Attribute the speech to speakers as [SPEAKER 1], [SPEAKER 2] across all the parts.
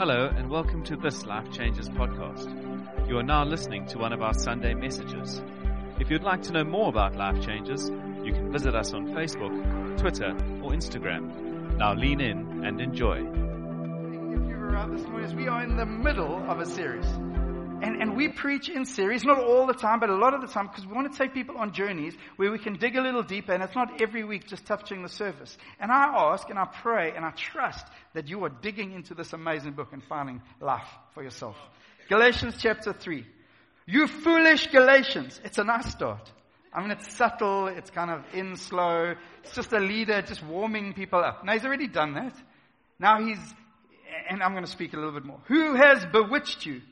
[SPEAKER 1] Hello, and welcome to this Life Changes podcast. You are now listening to one of our Sunday messages. If you'd like to know more about Life Changes, you can visit us on Facebook, Twitter, or Instagram. Now lean in and enjoy.
[SPEAKER 2] If you were around this morning, we are in the middle of a series. And, and we preach in series, not all the time, but a lot of the time, because we want to take people on journeys where we can dig a little deeper, and it's not every week just touching the surface. And I ask, and I pray, and I trust that you are digging into this amazing book and finding life for yourself. Galatians chapter 3. You foolish Galatians. It's a nice start. I mean, it's subtle, it's kind of in slow. It's just a leader just warming people up. Now, he's already done that. Now he's, and I'm going to speak a little bit more. Who has bewitched you?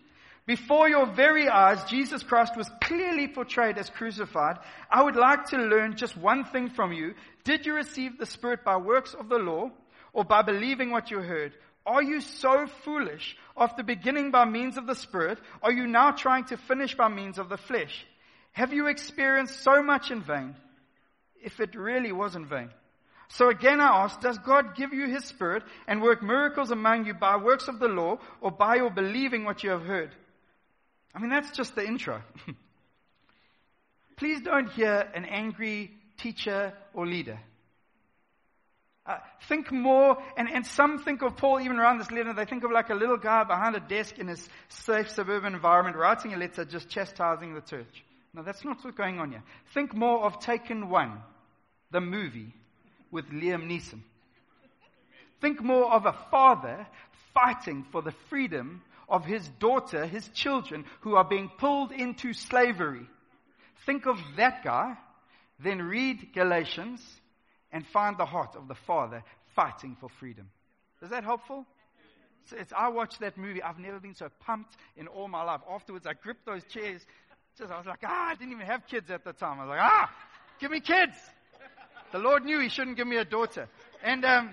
[SPEAKER 2] Before your very eyes, Jesus Christ was clearly portrayed as crucified. I would like to learn just one thing from you. Did you receive the Spirit by works of the law or by believing what you heard? Are you so foolish? After beginning by means of the Spirit, are you now trying to finish by means of the flesh? Have you experienced so much in vain? If it really was in vain. So again I ask, does God give you His Spirit and work miracles among you by works of the law or by your believing what you have heard? I mean, that's just the intro. Please don't hear an angry teacher or leader. Uh, think more, and, and some think of Paul even around this letter, they think of like a little guy behind a desk in his safe suburban environment writing a letter just chastising the church. No, that's not what's going on here. Think more of Taken One, the movie with Liam Neeson. Think more of a father fighting for the freedom of his daughter, his children, who are being pulled into slavery. Think of that guy, then read Galatians and find the heart of the father fighting for freedom. Is that helpful? So I watched that movie. I've never been so pumped in all my life. Afterwards, I gripped those chairs. Just, I was like, ah, I didn't even have kids at the time. I was like, ah, give me kids. The Lord knew He shouldn't give me a daughter. And um,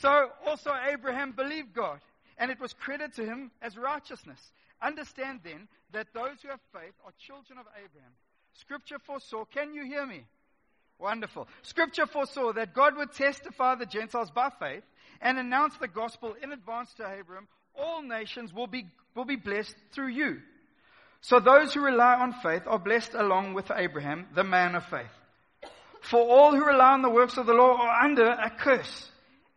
[SPEAKER 2] so also Abraham believed God and it was credited to him as righteousness. Understand then that those who have faith are children of Abraham. Scripture foresaw, can you hear me? Wonderful. Scripture foresaw that God would testify the Gentiles by faith and announce the gospel in advance to Abraham. All nations will be, will be blessed through you. So those who rely on faith are blessed along with Abraham, the man of faith. For all who rely on the works of the law are under a curse.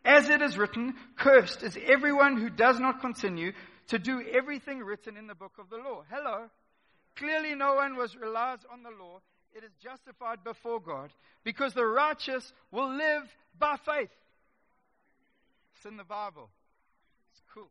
[SPEAKER 2] As it is written, cursed is everyone who does not continue to do everything written in the book of the law. Hello. Clearly no one was relies on the law. It is justified before God because the righteous will live by faith. It's in the Bible. It's cool.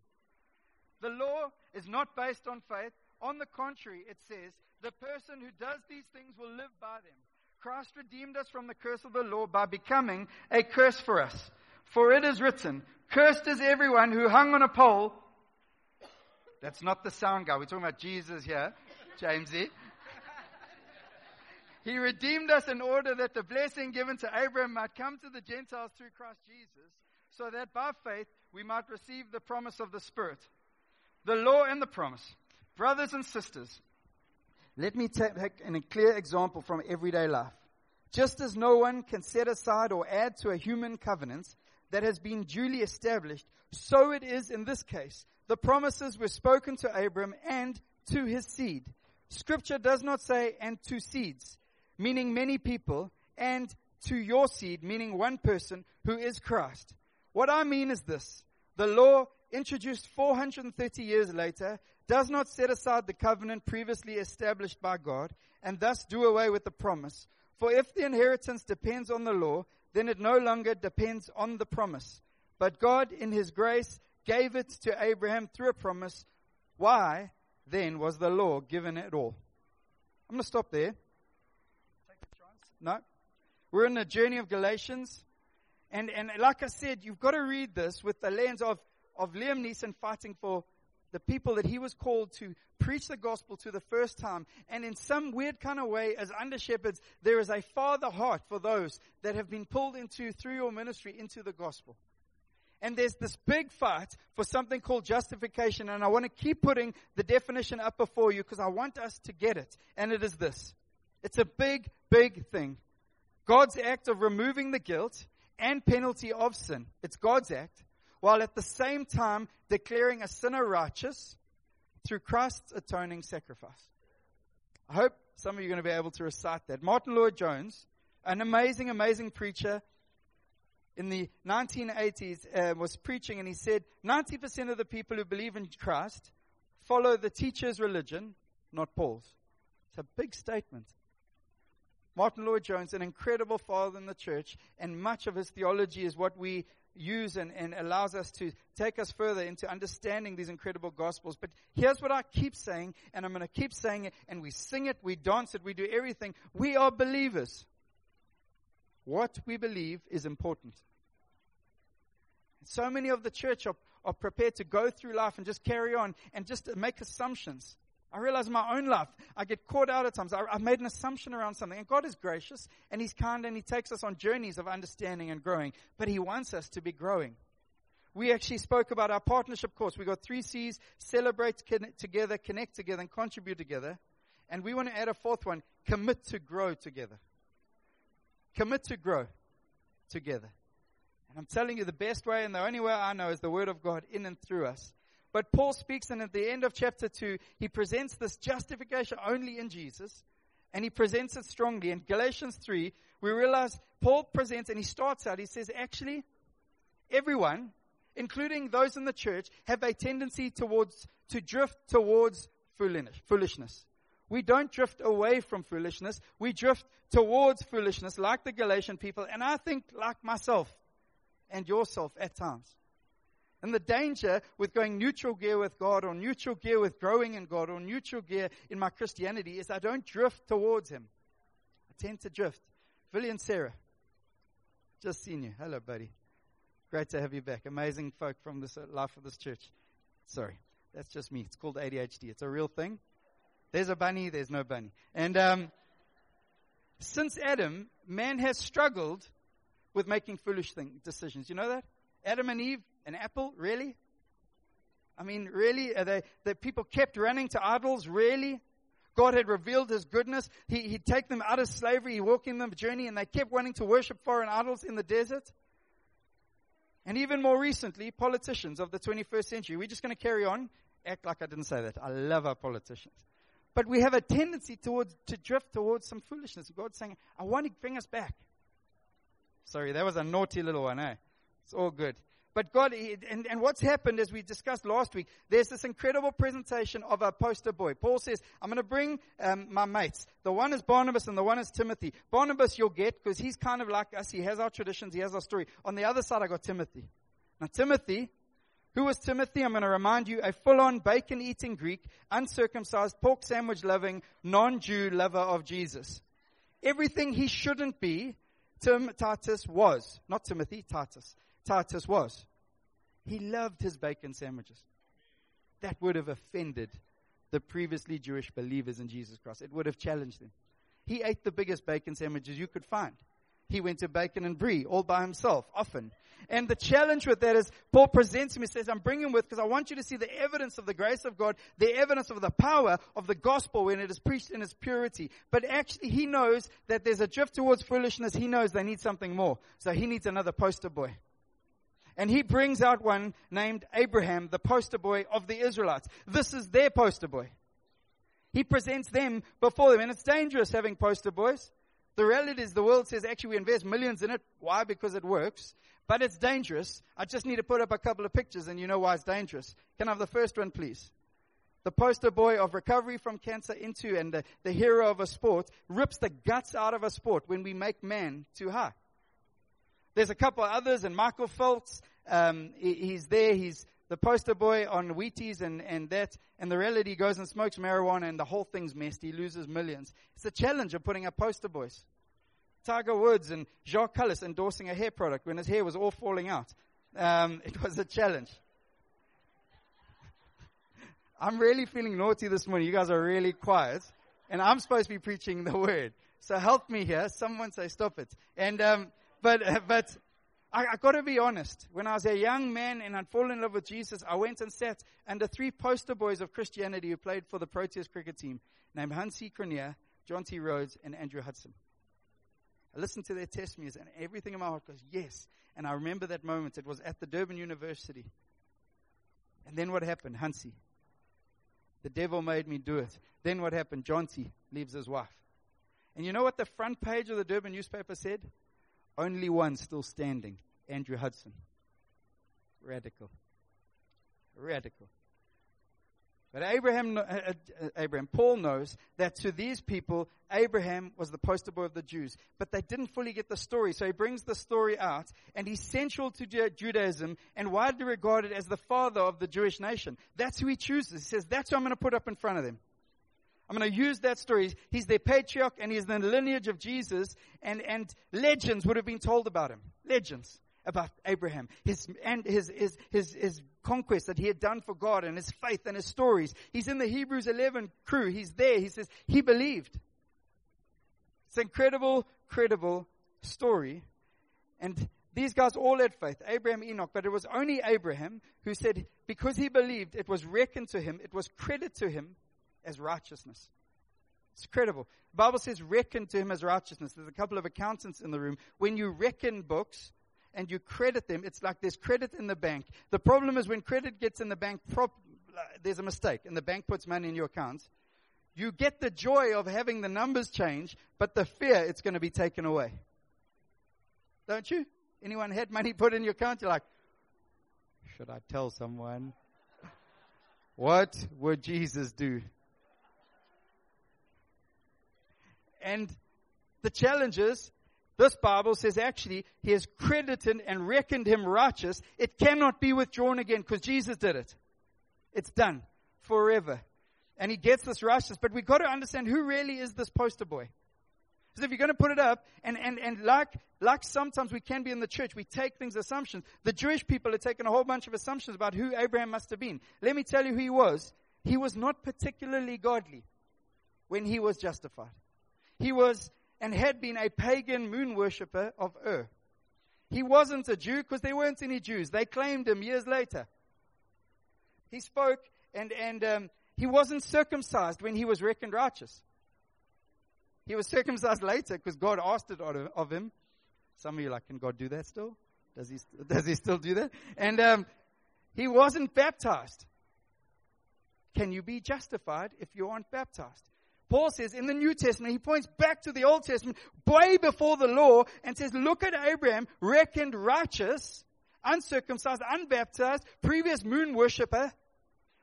[SPEAKER 2] The law is not based on faith. On the contrary, it says, the person who does these things will live by them. Christ redeemed us from the curse of the law by becoming a curse for us. For it is written, Cursed is everyone who hung on a pole. That's not the sound guy. We're talking about Jesus here, Jamesy. He redeemed us in order that the blessing given to Abraham might come to the Gentiles through Christ Jesus, so that by faith we might receive the promise of the Spirit. The law and the promise. Brothers and sisters, let me take a clear example from everyday life. Just as no one can set aside or add to a human covenant, that has been duly established, so it is in this case. The promises were spoken to Abram and to his seed. Scripture does not say and to seeds, meaning many people, and to your seed, meaning one person who is Christ. What I mean is this. The law, introduced 430 years later, does not set aside the covenant previously established by God and thus do away with the promise. For if the inheritance depends on the law, then it no longer depends on the promise. But God, in His grace, gave it to Abraham through a promise. Why then was the law given at all? I'm going to stop there. No. We're in the journey of Galatians. And, and like I said, you've got to read this with the lens of, of Liam Neeson fighting for the people that he was called to preach the gospel to the first time. And in some weird kind of way, as under shepherds, there is a father heart for those that have been pulled into, through your ministry, into the gospel. And there's this big fight for something called justification. And I want to keep putting the definition up before you because I want us to get it. And it is this. It's a big, big thing. God's act of removing the guilt and penalty of sin. It's God's act while at the same time declaring a sinner righteous through Christ's atoning sacrifice. I hope some of you are going to be able to recite that. Martyn Lloyd-Jones, an amazing, amazing preacher in the 1980s, uh, was preaching and he said 90% of the people who believe in Christ follow the teacher's religion, not Paul's. It's a big statement. Martyn Lloyd-Jones, an incredible father in the church, and much of his theology is what we use and, and allows us to take us further into understanding these incredible gospels. But here's what I keep saying, and I'm going to keep saying it, and we sing it, we dance it, we do everything. We are believers. What we believe is important. So many of the church are, are prepared to go through life and just carry on and just make assumptions. I realize my own life, I get caught out at times. I, have made an assumption around something. And God is gracious and He's kind and He takes us on journeys of understanding and growing. But He wants us to be growing. We actually spoke about our partnership course. We got three C's, celebrate together, connect together, and contribute together. And we want to add a fourth one, commit to grow together. Commit to grow together. And I'm telling you, the best way and the only way I know is the Word of God in and through us. But Paul speaks, and at the end of chapter 2, he presents this justification only in Jesus, and he presents it strongly. In Galatians 3, we realize Paul presents, and he starts out, he says, actually, everyone, including those in the church, have a tendency towards, to drift towards foolishness. We don't drift away from foolishness. We drift towards foolishness like the Galatian people, and I think like myself and yourself at times. And the danger with going neutral gear with God or neutral gear with growing in God or neutral gear in my Christianity is I don't drift towards Him. I tend to drift. Billy and Sarah, just seen you. Hello, buddy. Great to have you back. Amazing folk from the life of this church. Sorry, that's just me. It's called ADHD. It's a real thing. There's a bunny, there's no bunny. And um, since Adam, man has struggled with making foolish thing, decisions. You know that? Adam and Eve an apple? Really? I mean, really? They, the people kept running to idols? Really? God had revealed His goodness. He, he'd take them out of slavery. He'd walked in them journey and they kept wanting to worship foreign idols in the desert. And even more recently, politicians of the 21st century. We're just going to carry on. Act like I didn't say that. I love our politicians. But we have a tendency towards, to drift towards some foolishness. God's saying, I want to bring us back. Sorry, that was a naughty little one, eh? It's all good. But God, and, and what's happened as we discussed last week, there's this incredible presentation of a poster boy. Paul says, I'm going to bring um, my mates. The one is Barnabas and the one is Timothy. Barnabas you'll get because he's kind of like us. He has our traditions. He has our story. On the other side, I got Timothy. Now, Timothy, who was Timothy? I'm going to remind you, a full-on bacon-eating Greek, uncircumcised, pork sandwich loving, non-Jew lover of Jesus. Everything he shouldn't be, Tim Titus was. Not Timothy, Titus. Titus was. He loved his bacon sandwiches. That would have offended the previously Jewish believers in Jesus Christ. It would have challenged them. He ate the biggest bacon sandwiches you could find. He went to bacon and brie all by himself, often. And the challenge with that is Paul presents him, he says, I'm bringing with because I want you to see the evidence of the grace of God, the evidence of the power of the gospel when it is preached in its purity. But actually he knows that there's a drift towards foolishness. He knows they need something more. So he needs another poster boy. And he brings out one named Abraham, the poster boy of the Israelites. This is their poster boy. He presents them before them. And it's dangerous having poster boys. The reality is the world says actually we invest millions in it. Why? Because it works. But it's dangerous. I just need to put up a couple of pictures and you know why it's dangerous. Can I have the first one, please? The poster boy of recovery from cancer into and the, the hero of a sport rips the guts out of a sport when we make man too high. There's a couple others, and Michael Phelps, um, he's there. He's the poster boy on Wheaties and, and that. And the reality goes and smokes marijuana, and the whole thing's messed. He loses millions. It's a challenge of putting up poster boys. Tiger Woods and Jacques Kallis endorsing a hair product when his hair was all falling out. Um, it was a challenge. I'm really feeling naughty this morning. You guys are really quiet. And I'm supposed to be preaching the word. So help me here. Someone say stop it. And, um, but, but I, I got to be honest. When I was a young man and I'd fallen in love with Jesus, I went and sat under three poster boys of Christianity who played for the Proteas cricket team, named Hansie Cronje, Jonty Rhodes, and Andrew Hudson. I listened to their testimonies and everything in my heart goes, yes. And I remember that moment. It was at the Durban University. And then what happened? Hansie. The devil made me do it. Then what happened? John T. leaves his wife. And you know what the front page of the Durban newspaper said? Only one still standing. Andrew Hudson. Radical. Radical. But Abraham, uh, uh, Abraham, Paul knows that to these people, Abraham was the poster boy of the Jews. But they didn't fully get the story. So he brings the story out, and he's central to Judaism and widely regarded as the father of the Jewish nation. That's who he chooses. He says, That's who I'm going to put up in front of them. I'm going to use that story. He's their patriarch, and he's the lineage of Jesus, and, and legends would have been told about him. Legends about Abraham, his, and his, his, his, his conquest that he had done for God and his faith and his stories. He's in the Hebrews 11 crew. He's there. He says he believed. It's an incredible, credible story. And these guys all had faith. Abraham, Enoch, but it was only Abraham who said because he believed, it was reckoned to him, it was credit to him as righteousness. It's credible. The Bible says reckon to him as righteousness. There's a couple of accountants in the room. When you reckon books, and you credit them, it's like there's credit in the bank. The problem is when credit gets in the bank, prop, there's a mistake, and the bank puts money in your account. You get the joy of having the numbers change, but the fear it's going to be taken away. Don't you? Anyone had money put in your account? You're like, should I tell someone? What would Jesus do? And the challenge is this Bible says actually he has credited and reckoned him righteous. It cannot be withdrawn again because Jesus did it. It's done forever. And he gets this righteous. But we've got to understand who really is this poster boy. Because if you're going to put it up, and, and, and like, like sometimes we can be in the church, we take things assumptions. The Jewish people had taken a whole bunch of assumptions about who Abraham must have been. Let me tell you who he was. He was not particularly godly when he was justified. He was and had been a pagan moon worshipper of Ur. He wasn't a Jew because there weren't any Jews. They claimed him years later. He spoke and, and um, he wasn't circumcised when he was reckoned righteous. He was circumcised later because God asked it of, him. Some of you are like, can God do that still? Does he, does he still do that? And um, he wasn't baptized. Can you be justified if you aren't baptized? Paul says in the New Testament, he points back to the Old Testament, way before the law, and says, look at Abraham, reckoned righteous, uncircumcised, unbaptized, previous moon worshiper,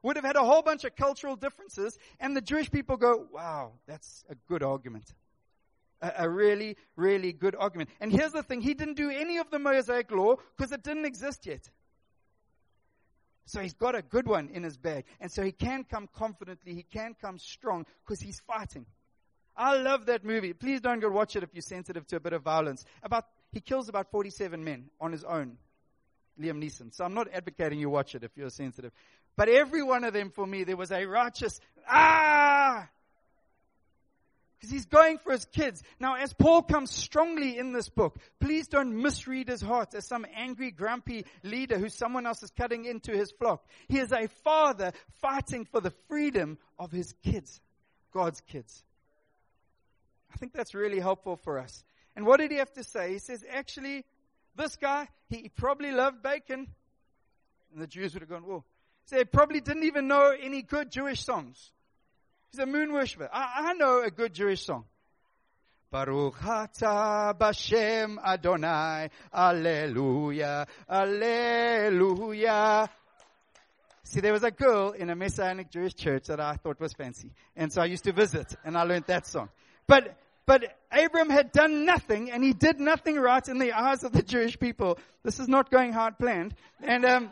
[SPEAKER 2] would have had a whole bunch of cultural differences, and the Jewish people go, wow, that's a good argument. A, a really, really good argument. And here's the thing, he didn't do any of the Mosaic law because it didn't exist yet. So he's got a good one in his bag. And so he can come confidently, he can come strong because he's fighting. I love that movie. Please don't go watch it if you're sensitive to a bit of violence. About he kills about 47 men on his own. Liam Neeson. So I'm not advocating you watch it if you're sensitive. But every one of them for me, there was a righteous, ah! Because he's going for his kids. Now, as Paul comes strongly in this book, please don't misread his heart as some angry, grumpy leader who someone else is cutting into his flock. He is a father fighting for the freedom of his kids, God's kids. I think that's really helpful for us. And what did he have to say? He says, actually, this guy, he probably loved bacon. And the Jews would have gone, whoa. So he probably didn't even know any good Jewish songs. He's a moon worshiper. I, I know a good Jewish song. Baruch atah Bashem Adonai, Alleluia, Alleluia. See, there was a girl in a Messianic Jewish church that I thought was fancy. And so I used to visit and I learned that song. But, but Abram had done nothing and he did nothing right in the eyes of the Jewish people. This is not going hard planned. And, um,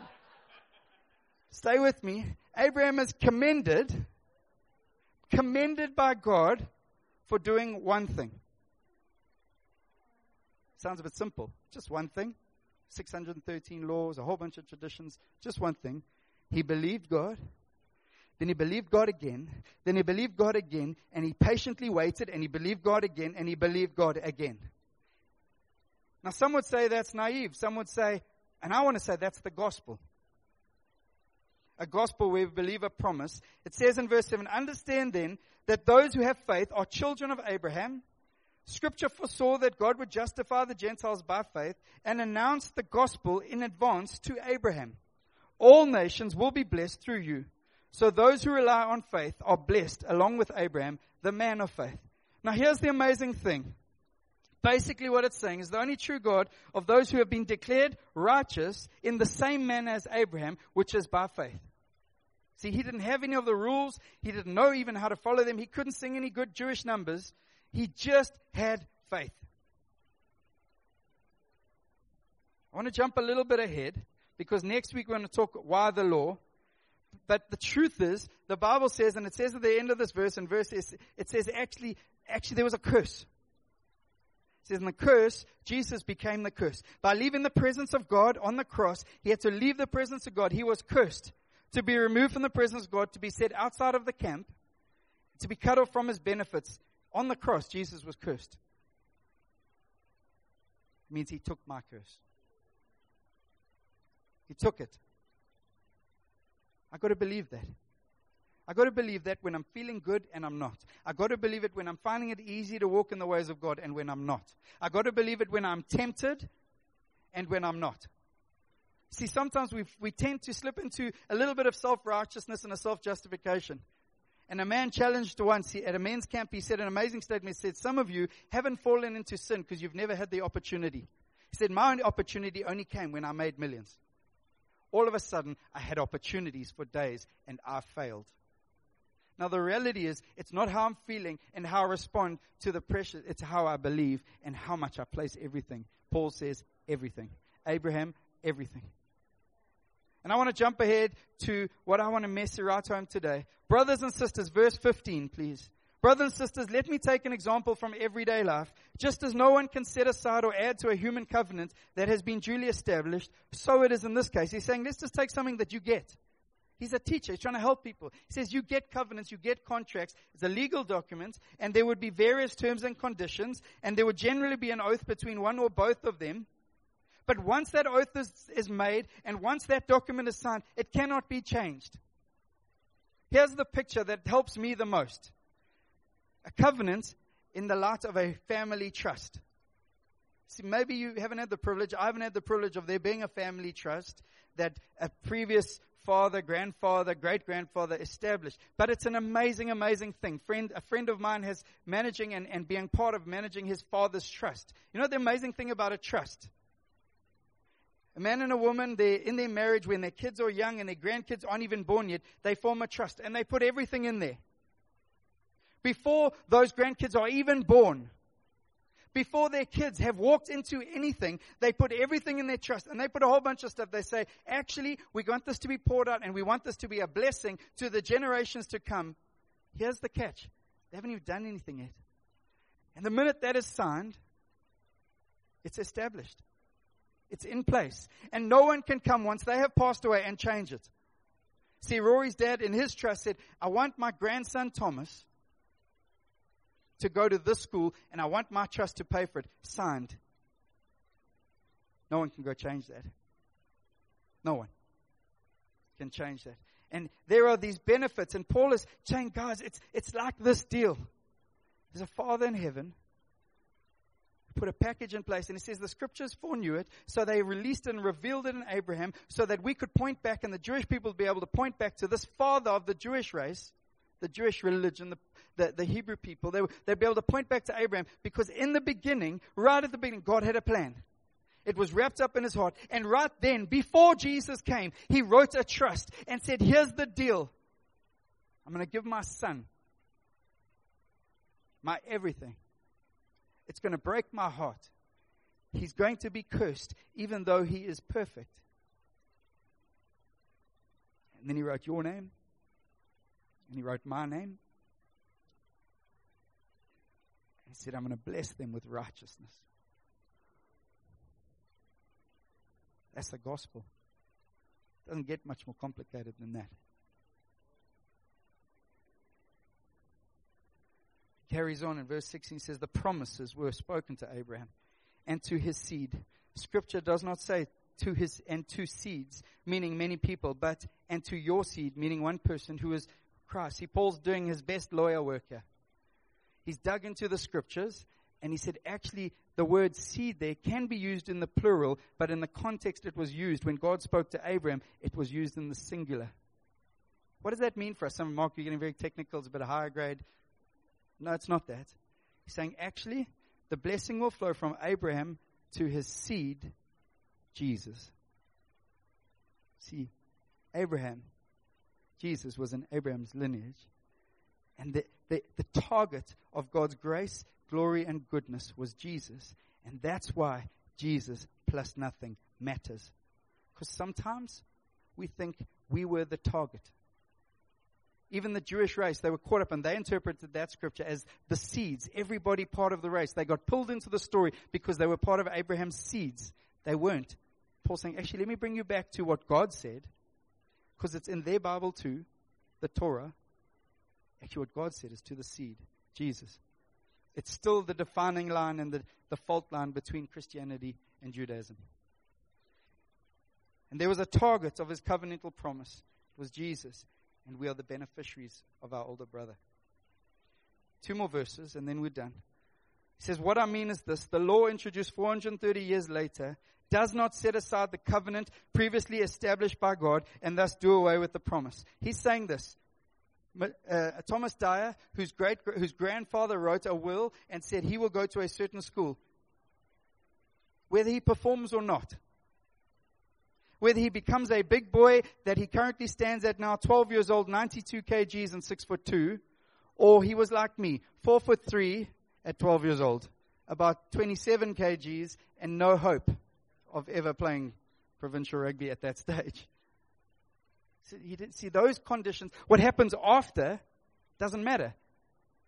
[SPEAKER 2] stay with me. Abraham is commended commended by God for doing one thing. Sounds a bit simple. Just one thing. 613 laws, a whole bunch of traditions, just one thing. He believed God. Then he believed God again. Then he believed God again. And he patiently waited. And he believed God again. And he believed God again. Now, some would say that's naive. Some would say, and I want to say that's the gospel a gospel where we believe a promise. It says in verse 7, understand then that those who have faith are children of Abraham. Scripture foresaw that God would justify the Gentiles by faith and announced the gospel in advance to Abraham. All nations will be blessed through you. So those who rely on faith are blessed along with Abraham, the man of faith. Now here's the amazing thing. Basically what it's saying is the only true God of those who have been declared righteous in the same manner as Abraham, which is by faith. See, he didn't have any of the rules. He didn't know even how to follow them. He couldn't sing any good Jewish numbers. He just had faith. I want to jump a little bit ahead because next week we're going to talk why the law. But the truth is, the Bible says, and it says at the end of this verse, in verse it says actually, actually there was a curse. Says in the curse, Jesus became the curse. By leaving the presence of God on the cross, he had to leave the presence of God. He was cursed to be removed from the presence of God, to be set outside of the camp, to be cut off from his benefits. On the cross, Jesus was cursed. It means he took my curse. He took it. I got to believe that. I got to believe that when I'm feeling good and I'm not. I got to believe it when I'm finding it easy to walk in the ways of God and when I'm not. I got to believe it when I'm tempted and when I'm not. See, sometimes we we tend to slip into a little bit of self-righteousness and a self-justification. And a man challenged once he, at a men's camp, he said an amazing statement. He said, some of you haven't fallen into sin because you've never had the opportunity. He said, my opportunity only came when I made millions. All of a sudden, I had opportunities for days and I failed. Now the reality is, it's not how I'm feeling and how I respond to the pressure. It's how I believe and how much I place everything. Paul says everything. Abraham, everything. And I want to jump ahead to what I want to mess right home today. Brothers and sisters, verse 15, please. Brothers and sisters, let me take an example from everyday life. Just as no one can set aside or add to a human covenant that has been duly established, so it is in this case. He's saying, let's just take something that you get. He's a teacher. He's trying to help people. He says you get covenants, you get contracts. It's a legal document, and there would be various terms and conditions, and there would generally be an oath between one or both of them. But once that oath is, is made and once that document is signed, it cannot be changed. Here's the picture that helps me the most. A covenant in the light of a family trust. See, maybe you haven't had the privilege, I haven't had the privilege of there being a family trust that a previous father, grandfather, great grandfather established. But it's an amazing, amazing thing. Friend, a friend of mine has managing and, and being part of managing his father's trust. You know the amazing thing about a trust? A man and a woman, they're in their marriage when their kids are young and their grandkids aren't even born yet, they form a trust and they put everything in there. Before those grandkids are even born, before their kids have walked into anything, they put everything in their trust and they put a whole bunch of stuff. They say, actually, we want this to be poured out and we want this to be a blessing to the generations to come. Here's the catch. They haven't even done anything yet. And the minute that is signed, it's established. It's in place. And no one can come once they have passed away and change it. See, Rory's dad in his trust said, I want my grandson Thomas to go to this school and I want my trust to pay for it. Signed. No one can go change that. No one can change that. And there are these benefits. And Paul is saying, guys, it's, it's like this deal. There's a Father in heaven put a package in place. And he says the scriptures foreknew it, so they released it and revealed it in Abraham, so that we could point back and the Jewish people would be able to point back to this father of the Jewish race, the Jewish religion, the, the, the Hebrew people. They, they'd be able to point back to Abraham because in the beginning, right at the beginning, God had a plan. It was wrapped up in his heart. And right then, before Jesus came, he wrote a trust and said, here's the deal. I'm going to give my son my everything. It's going to break my heart. He's going to be cursed, even though he is perfect. And then he wrote your name, and he wrote my name. He said, I'm going to bless them with righteousness. That's the gospel. It doesn't get much more complicated than that. carries on in verse 16 says, The promises were spoken to Abraham and to his seed. Scripture does not say to his and to seeds, meaning many people, but and to your seed, meaning one person who is Christ. See, Paul's doing his best lawyer work here. He's dug into the scriptures And he said, actually, the word seed there can be used in the plural, but in the context it was used, when God spoke to Abraham, it was used in the singular. What does that mean for us? Some Mark, you're getting very technical, it's a bit of higher grade. No, it's not that. He's saying, actually, the blessing will flow from Abraham to his seed, Jesus. See, Abraham, Jesus was in Abraham's lineage. And the, the, the target of God's grace, glory, and goodness was Jesus. And that's why Jesus plus nothing matters. Because sometimes we think we were the target. Even the Jewish race, they were caught up and they interpreted that scripture as the seeds. Everybody part of the race. They got pulled into the story because they were part of Abraham's seeds. They weren't. Paul saying, actually, let me bring you back to what God said, because it's in their Bible too, the Torah. Actually, what God said is to the seed, Jesus. It's still the defining line and the, the fault line between Christianity and Judaism. And there was a target of his covenantal promise. It was Jesus and we are the beneficiaries of our older brother. Two more verses, and then we're done. He says, What I mean is this the law introduced 430 years later does not set aside the covenant previously established by God and thus do away with the promise. He's saying this. Uh, Thomas Dyer, whose great, whose grandfather wrote a will and said he will go to a certain school, whether he performs or not whether he becomes a big boy that he currently stands at now, 12 years old, 92 kgs and 6 foot 2, or he was like me, 4 foot 3 at 12 years old, about 27 kgs and no hope of ever playing provincial rugby at that stage. So he didn't see those conditions. What happens after doesn't matter.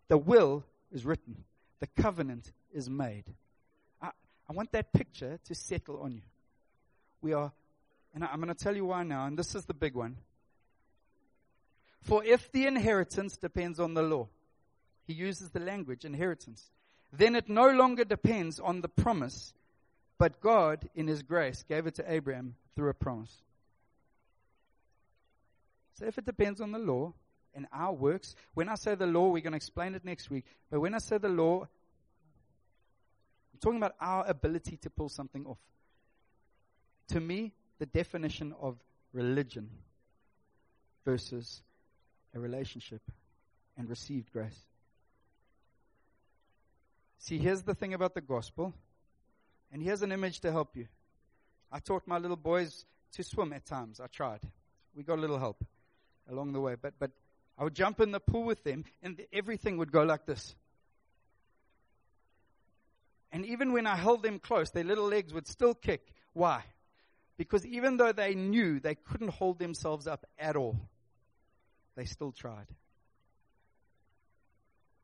[SPEAKER 2] The will is written. The covenant is made. I, I want that picture to settle on you. We are and I'm going to tell you why now, and this is the big one. For if the inheritance depends on the law, he uses the language inheritance, then it no longer depends on the promise, but God, in his grace, gave it to Abraham through a promise. So if it depends on the law and our works, when I say the law, we're going to explain it next week, but when I say the law, I'm talking about our ability to pull something off. To me, the definition of religion versus a relationship and received grace. See, here's the thing about the gospel, and here's an image to help you. I taught my little boys to swim at times. I tried. We got a little help along the way, but but I would jump in the pool with them, and everything would go like this. And even when I held them close, their little legs would still kick. Why? Because even though they knew they couldn't hold themselves up at all, they still tried.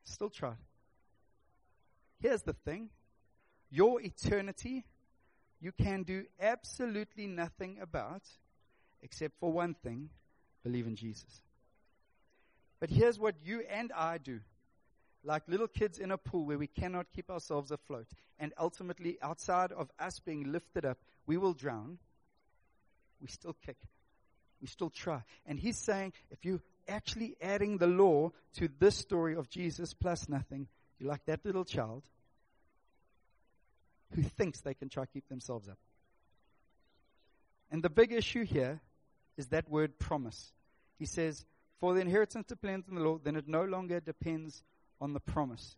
[SPEAKER 2] Still tried. Here's the thing your eternity, you can do absolutely nothing about except for one thing believe in Jesus. But here's what you and I do like little kids in a pool where we cannot keep ourselves afloat. And ultimately, outside of us being lifted up, we will drown we still kick. We still try. And he's saying, if you're actually adding the law to this story of Jesus plus nothing, you're like that little child who thinks they can try to keep themselves up. And the big issue here is that word promise. He says, For the inheritance depends on the law, then it no longer depends on the promise.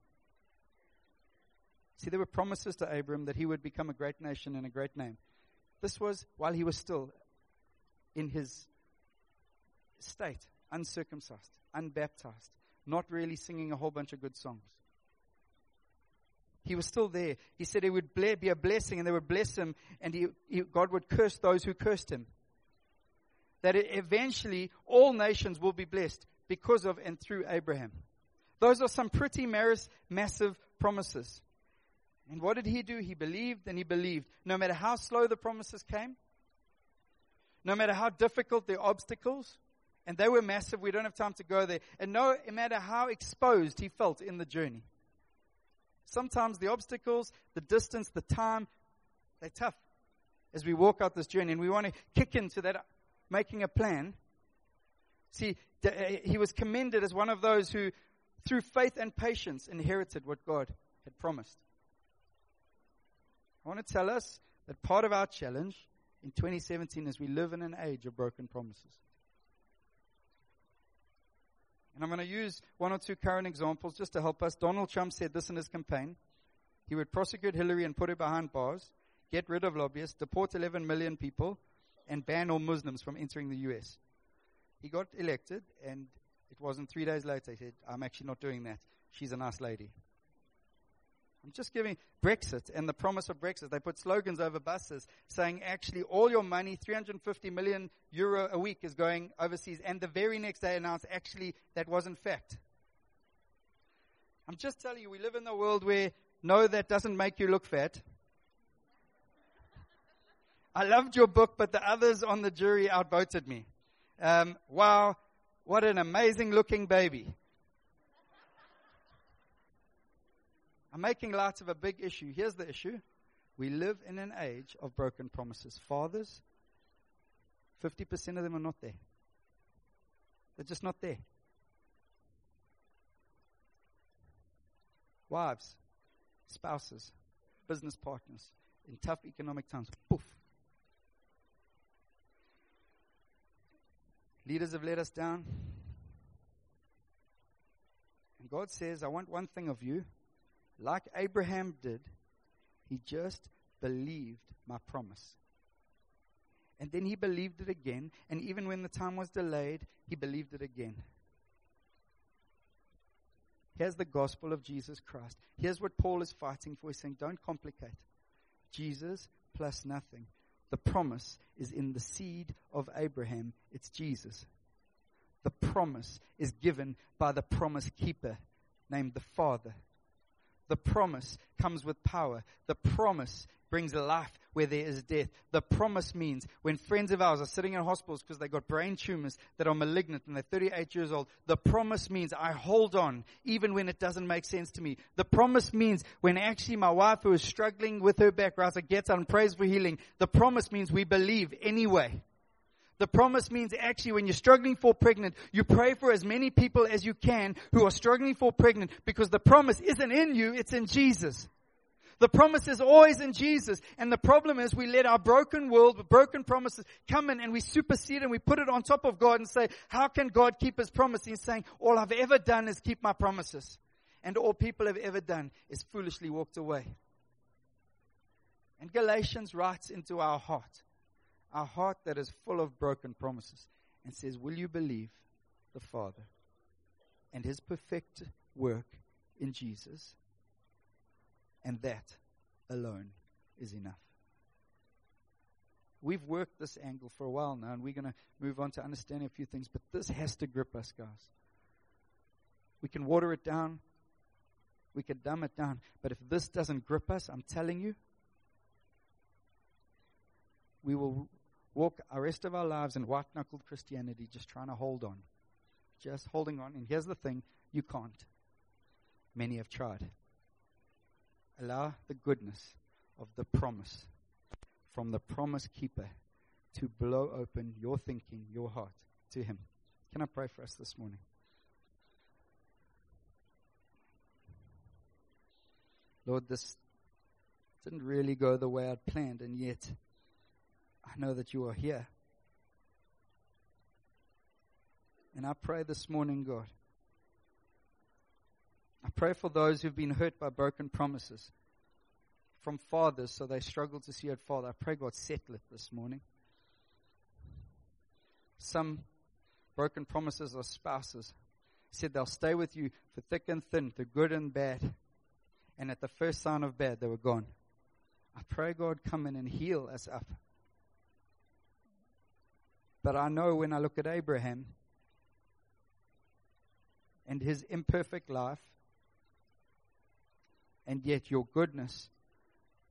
[SPEAKER 2] See, there were promises to Abram that he would become a great nation and a great name. This was while he was still in his state, uncircumcised, unbaptized, not really singing a whole bunch of good songs. He was still there. He said he would be a blessing and they would bless him and he, he, God would curse those who cursed him. That eventually all nations will be blessed because of and through Abraham. Those are some pretty massive promises. And what did he do? He believed and he believed. No matter how slow the promises came, no matter how difficult the obstacles, and they were massive, we don't have time to go there, and no matter how exposed he felt in the journey. Sometimes the obstacles, the distance, the time, they're tough as we walk out this journey, and we want to kick into that making a plan. See, uh, he was commended as one of those who, through faith and patience, inherited what God had promised. I want to tell us that part of our challenge in 2017 is we live in an age of broken promises. And I'm going to use one or two current examples just to help us. Donald Trump said this in his campaign. He would prosecute Hillary and put her behind bars, get rid of lobbyists, deport 11 million people, and ban all Muslims from entering the U.S. He got elected, and it wasn't three days later. He said, I'm actually not doing that. She's a nice lady. I'm just giving Brexit and the promise of Brexit. They put slogans over buses saying, actually, all your money, 350 million euro a week, is going overseas. And the very next day announced, actually, that wasn't fact. I'm just telling you, we live in a world where no, that doesn't make you look fat. I loved your book, but the others on the jury outvoted me. Um, wow, what an amazing looking baby. I'm making light of a big issue. Here's the issue. We live in an age of broken promises. Fathers, 50% of them are not there. They're just not there. Wives, spouses, business partners, in tough economic times, poof. Leaders have let us down. And God says, I want one thing of you like Abraham did, he just believed my promise. And then he believed it again. And even when the time was delayed, he believed it again. Here's the gospel of Jesus Christ. Here's what Paul is fighting for. He's saying, don't complicate. Jesus plus nothing. The promise is in the seed of Abraham. It's Jesus. The promise is given by the promise keeper named the Father. The promise comes with power. The promise brings life where there is death. The promise means when friends of ours are sitting in hospitals because they got brain tumors that are malignant and they're 38 years old, the promise means I hold on even when it doesn't make sense to me. The promise means when actually my wife who is struggling with her back, Rasa gets out and prays for healing, the promise means we believe anyway. The promise means actually when you're struggling for pregnant, you pray for as many people as you can who are struggling for pregnant because the promise isn't in you, it's in Jesus. The promise is always in Jesus. And the problem is we let our broken world, with broken promises come in and we supersede and we put it on top of God and say, how can God keep his promise? He's saying, all I've ever done is keep my promises. And all people have ever done is foolishly walked away. And Galatians writes into our heart a heart that is full of broken promises and says, Will you believe the Father and his perfect work in Jesus? And that alone is enough. We've worked this angle for a while now, and we're going to move on to understanding a few things, but this has to grip us, guys. We can water it down, we can dumb it down, but if this doesn't grip us, I'm telling you, we will walk our rest of our lives in white knuckled Christianity just trying to hold on. Just holding on. And here's the thing you can't. Many have tried. Allow the goodness of the promise from the promise keeper to blow open your thinking, your heart to Him. Can I pray for us this morning? Lord, this didn't really go the way I'd planned, and yet I know that you are here. And I pray this morning, God. I pray for those who've been hurt by broken promises from fathers, so they struggle to see it father. I pray God settle it this morning. Some broken promises are spouses. Said they'll stay with you for thick and thin, through good and bad. And at the first sign of bad, they were gone. I pray God come in and heal us up. But I know when I look at Abraham and his imperfect life, and yet your goodness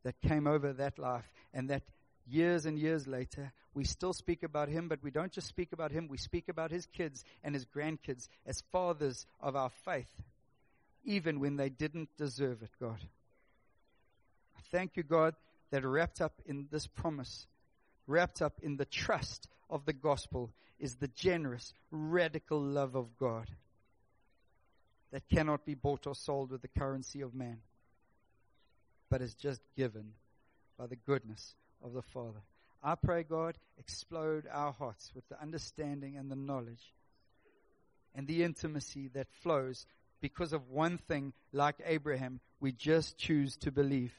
[SPEAKER 2] that came over that life, and that years and years later, we still speak about him, but we don't just speak about him, we speak about his kids and his grandkids as fathers of our faith, even when they didn't deserve it, God. I thank you, God, that wrapped up in this promise, wrapped up in the trust of the gospel is the generous, radical love of God that cannot be bought or sold with the currency of man, but is just given by the goodness of the Father. I pray, God, explode our hearts with the understanding and the knowledge and the intimacy that flows because of one thing, like Abraham, we just choose to believe.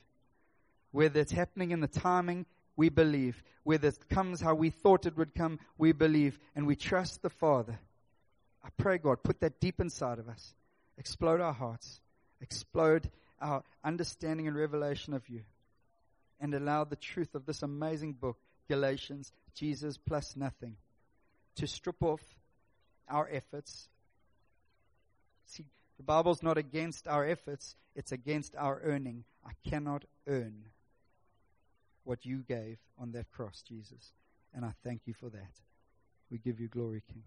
[SPEAKER 2] Whether it's happening in the timing, we believe. Whether it comes how we thought it would come, we believe. And we trust the Father. I pray, God, put that deep inside of us. Explode our hearts. Explode our understanding and revelation of you. And allow the truth of this amazing book, Galatians, Jesus plus nothing, to strip off our efforts. See, the Bible's not against our efforts, it's against our earning. I cannot earn what you gave on that cross, Jesus. And I thank you for that. We give you glory, King.